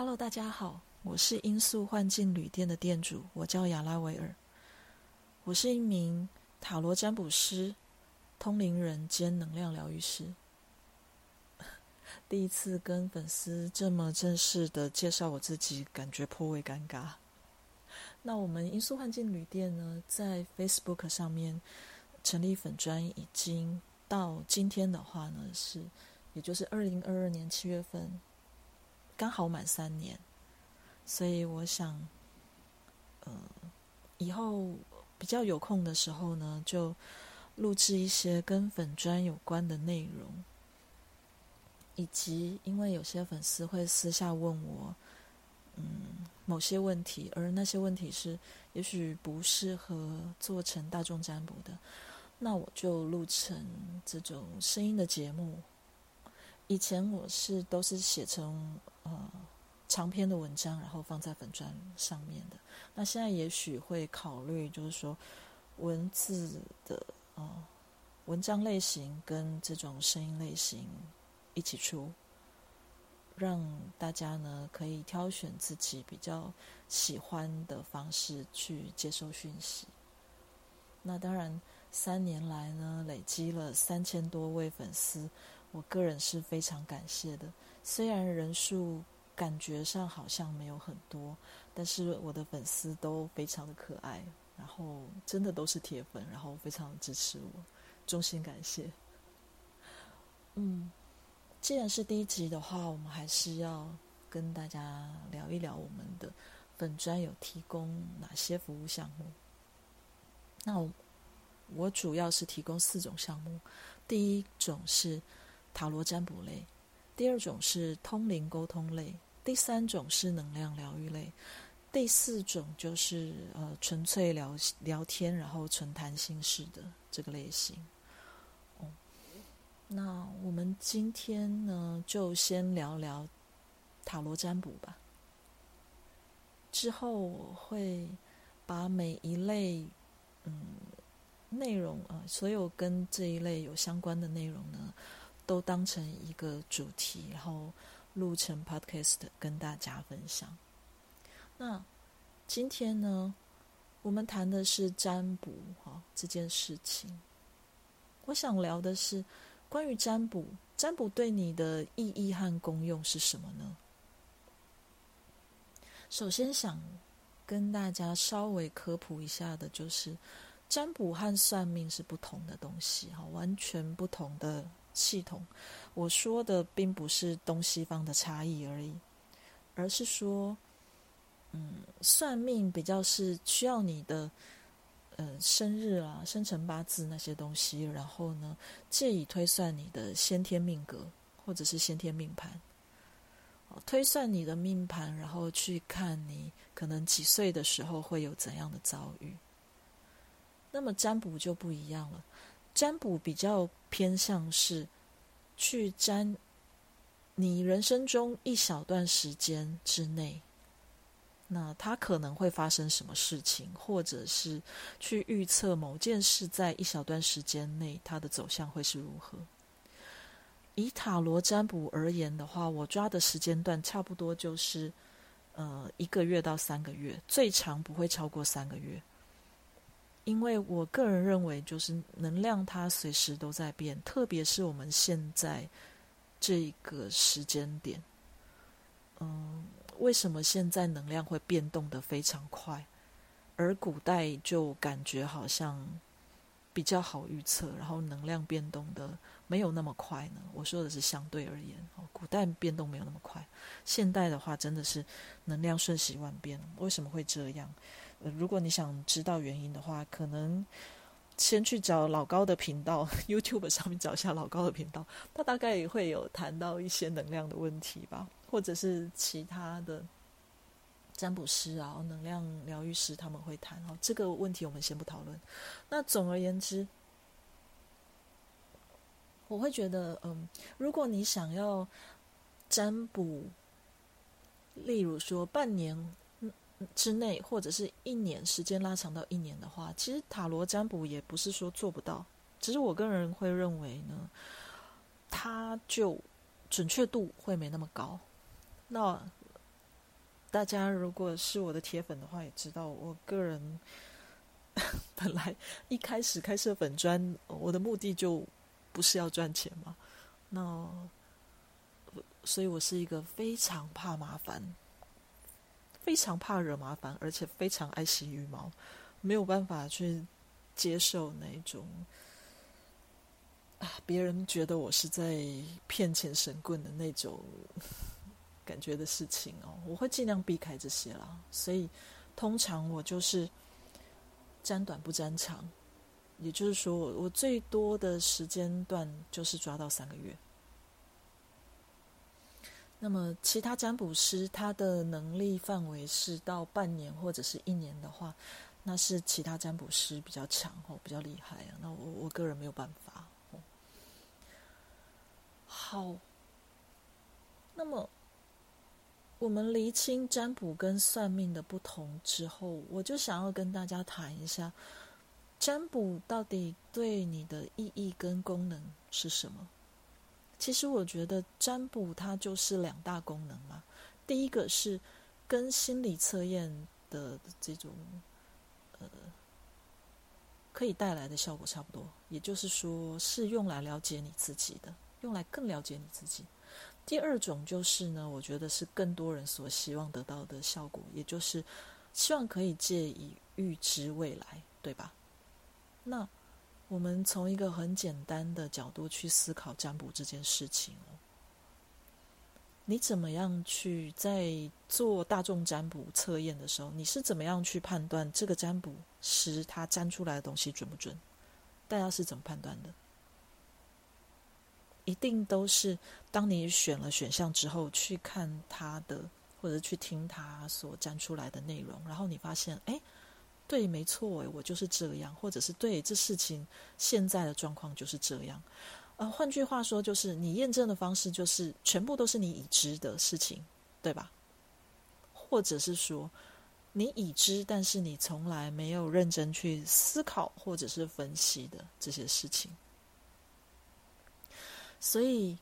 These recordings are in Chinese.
Hello，大家好，我是音速幻境旅店的店主，我叫亚拉维尔，我是一名塔罗占卜师、通灵人兼能量疗愈师。第一次跟粉丝这么正式的介绍我自己，感觉颇为尴尬。那我们音速幻境旅店呢，在 Facebook 上面成立粉专，已经到今天的话呢，是也就是二零二二年七月份，刚好满三年。所以我想，呃，以后比较有空的时候呢，就录制一些跟粉砖有关的内容。以及，因为有些粉丝会私下问我，嗯，某些问题，而那些问题是也许不适合做成大众占卜的，那我就录成这种声音的节目。以前我是都是写成呃长篇的文章，然后放在粉砖上面的。那现在也许会考虑，就是说文字的呃文章类型跟这种声音类型。一起出，让大家呢可以挑选自己比较喜欢的方式去接收讯息。那当然，三年来呢累积了三千多位粉丝，我个人是非常感谢的。虽然人数感觉上好像没有很多，但是我的粉丝都非常的可爱，然后真的都是铁粉，然后非常支持我，衷心感谢。嗯。既然是第一集的话，我们还是要跟大家聊一聊我们的粉专有提供哪些服务项目。那我主要是提供四种项目，第一种是塔罗占卜类，第二种是通灵沟通类，第三种是能量疗愈类，第四种就是呃纯粹聊聊天，然后纯谈心事的这个类型。哦那我们今天呢，就先聊聊塔罗占卜吧。之后我会把每一类嗯内容啊，所有跟这一类有相关的内容呢，都当成一个主题，然后录成 podcast 跟大家分享。那今天呢，我们谈的是占卜哈这件事情。我想聊的是。关于占卜，占卜对你的意义和功用是什么呢？首先想跟大家稍微科普一下的，就是占卜和算命是不同的东西，哈，完全不同的系统。我说的并不是东西方的差异而已，而是说，嗯，算命比较是需要你的。呃，生日啊，生辰八字那些东西，然后呢，借以推算你的先天命格或者是先天命盘，推算你的命盘，然后去看你可能几岁的时候会有怎样的遭遇。那么占卜就不一样了，占卜比较偏向是去占你人生中一小段时间之内。那它可能会发生什么事情，或者是去预测某件事在一小段时间内它的走向会是如何？以塔罗占卜而言的话，我抓的时间段差不多就是呃一个月到三个月，最长不会超过三个月。因为我个人认为，就是能量它随时都在变，特别是我们现在这个时间点，嗯。为什么现在能量会变动的非常快，而古代就感觉好像比较好预测，然后能量变动的没有那么快呢？我说的是相对而言，古代变动没有那么快，现代的话真的是能量瞬息万变。为什么会这样？如果你想知道原因的话，可能先去找老高的频道，YouTube 上面找一下老高的频道，他大概也会有谈到一些能量的问题吧。或者是其他的占卜师啊、能量疗愈师，他们会谈哦。这个问题我们先不讨论。那总而言之，我会觉得，嗯，如果你想要占卜，例如说半年之内，或者是一年时间拉长到一年的话，其实塔罗占卜也不是说做不到，只是我个人会认为呢，它就准确度会没那么高。那大家如果是我的铁粉的话，也知道我个人 本来一开始开设粉砖，我的目的就不是要赚钱嘛。那所以，我是一个非常怕麻烦、非常怕惹麻烦，而且非常爱惜羽毛，没有办法去接受那种啊，别人觉得我是在骗钱神棍的那种。感觉的事情哦，我会尽量避开这些啦。所以，通常我就是沾短不沾长，也就是说，我我最多的时间段就是抓到三个月。那么，其他占卜师他的能力范围是到半年或者是一年的话，那是其他占卜师比较强哦，比较厉害啊。那我我个人没有办法哦。好，那么。我们厘清占卜跟算命的不同之后，我就想要跟大家谈一下，占卜到底对你的意义跟功能是什么？其实我觉得占卜它就是两大功能嘛。第一个是跟心理测验的这种呃可以带来的效果差不多，也就是说是用来了解你自己的，用来更了解你自己。第二种就是呢，我觉得是更多人所希望得到的效果，也就是希望可以借以预知未来，对吧？那我们从一个很简单的角度去思考占卜这件事情哦，你怎么样去在做大众占卜测验的时候，你是怎么样去判断这个占卜师他占出来的东西准不准？大家是怎么判断的？一定都是当你选了选项之后，去看他的或者去听他所占出来的内容，然后你发现，哎，对，没错，我就是这样，或者是对这事情现在的状况就是这样。呃，换句话说，就是你验证的方式就是全部都是你已知的事情，对吧？或者是说你已知，但是你从来没有认真去思考或者是分析的这些事情。所以，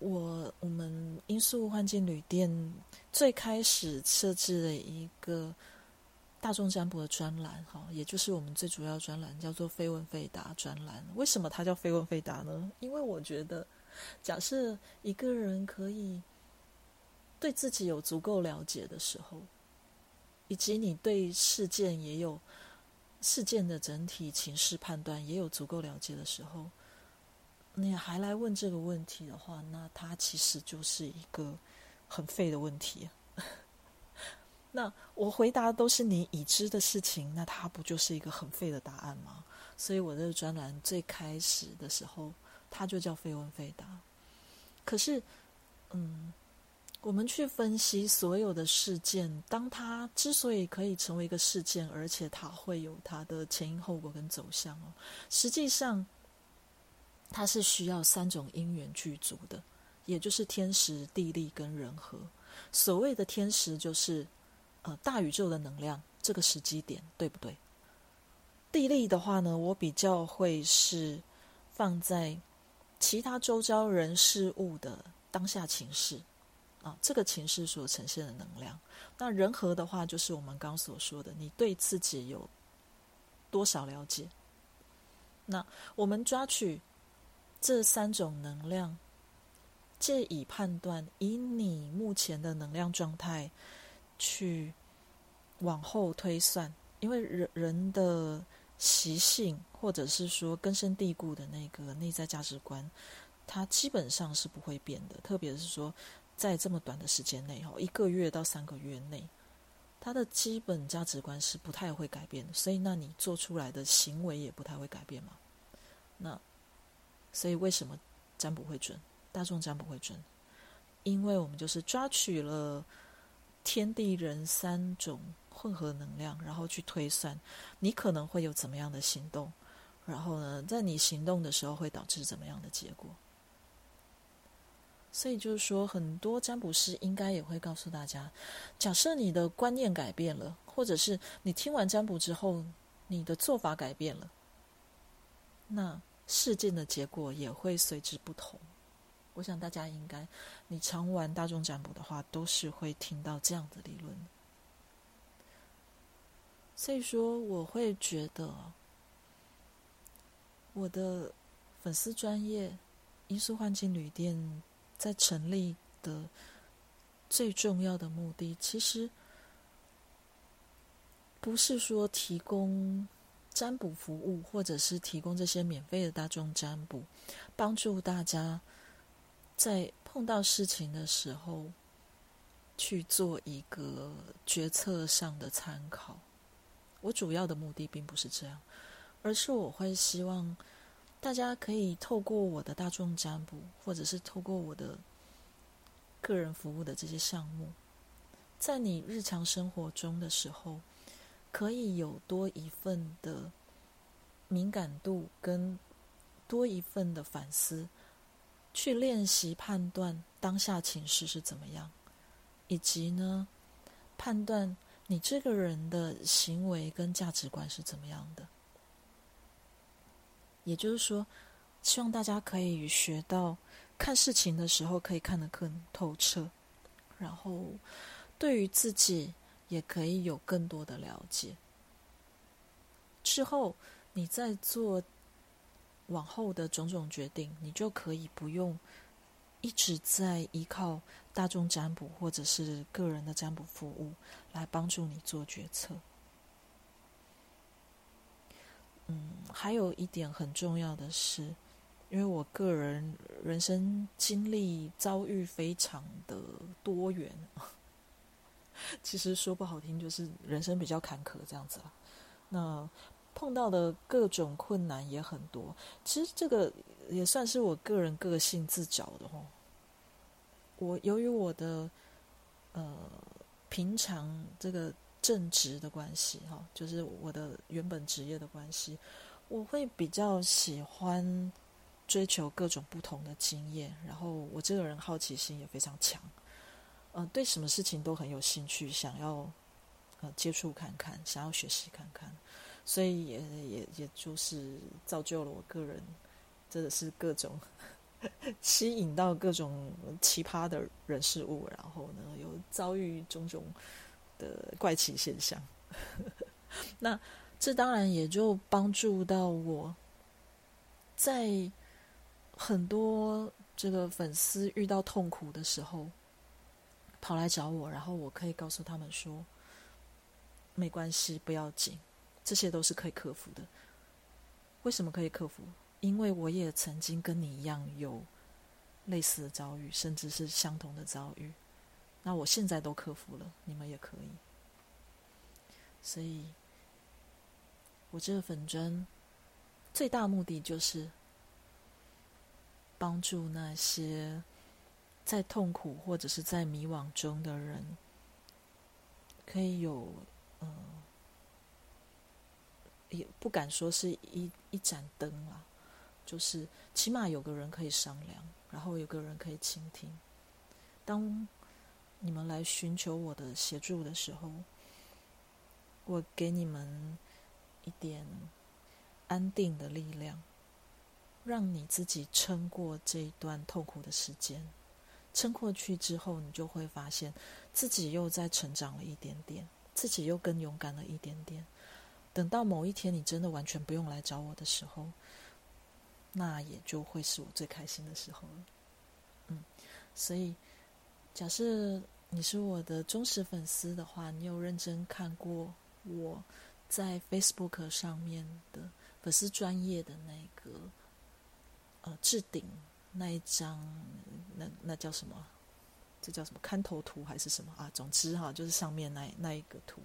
我我们因素幻境旅店最开始设置了一个大众占卜的专栏，哈，也就是我们最主要专栏，叫做“非问非答”专栏。为什么它叫“非问非答”呢？因为我觉得，假设一个人可以对自己有足够了解的时候，以及你对事件也有事件的整体情势判断也有足够了解的时候。你还来问这个问题的话，那它其实就是一个很废的问题。那我回答都是你已知的事情，那它不就是一个很废的答案吗？所以我的专栏最开始的时候，它就叫“非问非答”。可是，嗯，我们去分析所有的事件，当它之所以可以成为一个事件，而且它会有它的前因后果跟走向哦，实际上。它是需要三种因缘具足的，也就是天时、地利跟人和。所谓的天时，就是呃大宇宙的能量，这个时机点对不对？地利的话呢，我比较会是放在其他周遭人事物的当下情势啊，这个情势所呈现的能量。那人和的话，就是我们刚所说的，你对自己有多少了解？那我们抓取。这三种能量，借以判断，以你目前的能量状态去往后推算，因为人人的习性，或者是说根深蒂固的那个内在价值观，它基本上是不会变的。特别是说，在这么短的时间内，哈，一个月到三个月内，它的基本价值观是不太会改变的。所以，那你做出来的行为也不太会改变嘛？那。所以，为什么占卜会准？大众占卜会准？因为我们就是抓取了天地人三种混合能量，然后去推算你可能会有怎么样的行动，然后呢，在你行动的时候会导致怎么样的结果。所以就是说，很多占卜师应该也会告诉大家：假设你的观念改变了，或者是你听完占卜之后，你的做法改变了，那。事件的结果也会随之不同。我想大家应该，你常玩大众占卜的话，都是会听到这样的理论。所以说，我会觉得我的粉丝专业因素幻境旅店在成立的最重要的目的，其实不是说提供占卜服务，或者是提供这些免费的大众占卜，帮助大家。在碰到事情的时候，去做一个决策上的参考。我主要的目的并不是这样，而是我会希望大家可以透过我的大众占卜，或者是透过我的个人服务的这些项目，在你日常生活中的时候，可以有多一份的敏感度，跟多一份的反思。去练习判断当下情势是怎么样，以及呢，判断你这个人的行为跟价值观是怎么样的。也就是说，希望大家可以学到看事情的时候可以看得更透彻，然后对于自己也可以有更多的了解。之后你再做。往后的种种决定，你就可以不用一直在依靠大众占卜或者是个人的占卜服务来帮助你做决策。嗯，还有一点很重要的是，因为我个人人生经历遭遇非常的多元，其实说不好听，就是人生比较坎坷这样子了。那碰到的各种困难也很多，其实这个也算是我个人个性自找的哦。我由于我的呃平常这个正职的关系哈，就是我的原本职业的关系，我会比较喜欢追求各种不同的经验，然后我这个人好奇心也非常强，呃，对什么事情都很有兴趣，想要呃接触看看，想要学习看看。所以也也也就是造就了我个人，真的是各种 吸引到各种奇葩的人事物，然后呢，有遭遇种种的怪奇现象。那这当然也就帮助到我，在很多这个粉丝遇到痛苦的时候，跑来找我，然后我可以告诉他们说，没关系，不要紧。这些都是可以克服的。为什么可以克服？因为我也曾经跟你一样有类似的遭遇，甚至是相同的遭遇。那我现在都克服了，你们也可以。所以，我这个粉砖最大目的就是帮助那些在痛苦或者是在迷惘中的人，可以有嗯。也不敢说是一一盏灯啊，就是起码有个人可以商量，然后有个人可以倾听。当你们来寻求我的协助的时候，我给你们一点安定的力量，让你自己撑过这一段痛苦的时间。撑过去之后，你就会发现自己又在成长了一点点，自己又更勇敢了一点点。等到某一天你真的完全不用来找我的时候，那也就会是我最开心的时候了。嗯，所以假设你是我的忠实粉丝的话，你有认真看过我在 Facebook 上面的粉丝专业的那个呃置顶那一张，那那叫什么？这叫什么？看头图还是什么啊？总之哈，就是上面那那一个图。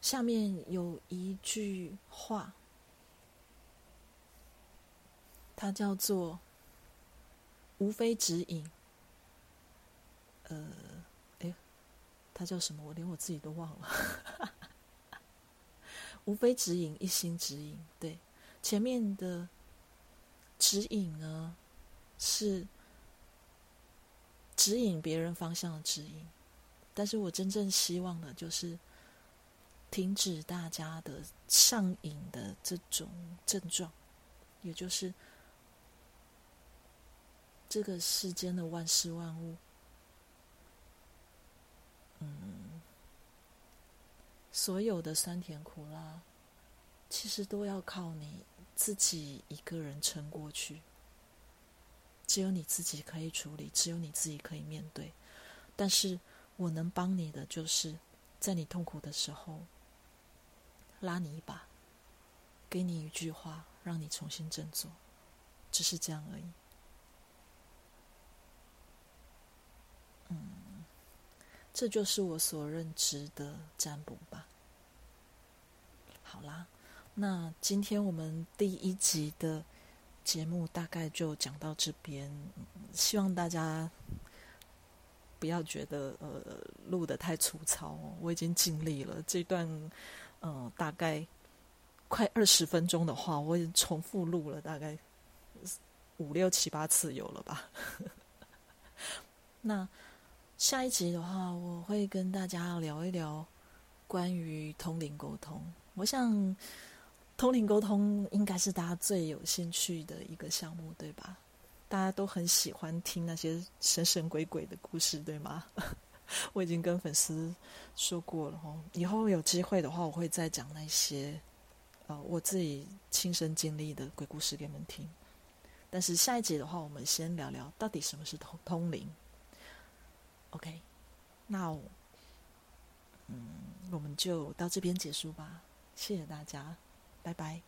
下面有一句话，它叫做“无非指引”。呃，哎，它叫什么？我连我自己都忘了。无非指引，一心指引。对，前面的指引呢，是指引别人方向的指引，但是我真正希望的就是。停止大家的上瘾的这种症状，也就是这个世间的万事万物，嗯，所有的酸甜苦辣，其实都要靠你自己一个人撑过去。只有你自己可以处理，只有你自己可以面对。但是我能帮你的，就是在你痛苦的时候，拉你一把，给你一句话，让你重新振作，只是这样而已。嗯，这就是我所认知的占卜吧。好啦，那今天我们第一集的。节目大概就讲到这边，希望大家不要觉得呃录的太粗糙，我已经尽力了。这段嗯大概快二十分钟的话，我已经重复录了大概五六七八次有了吧。那下一集的话，我会跟大家聊一聊关于通灵沟通，我想。通灵沟通应该是大家最有兴趣的一个项目，对吧？大家都很喜欢听那些神神鬼鬼的故事，对吗？我已经跟粉丝说过了哦，以后有机会的话，我会再讲那些呃我自己亲身经历的鬼故事给你们听。但是下一节的话，我们先聊聊到底什么是通通灵。OK，那嗯，我们就到这边结束吧。谢谢大家。拜拜。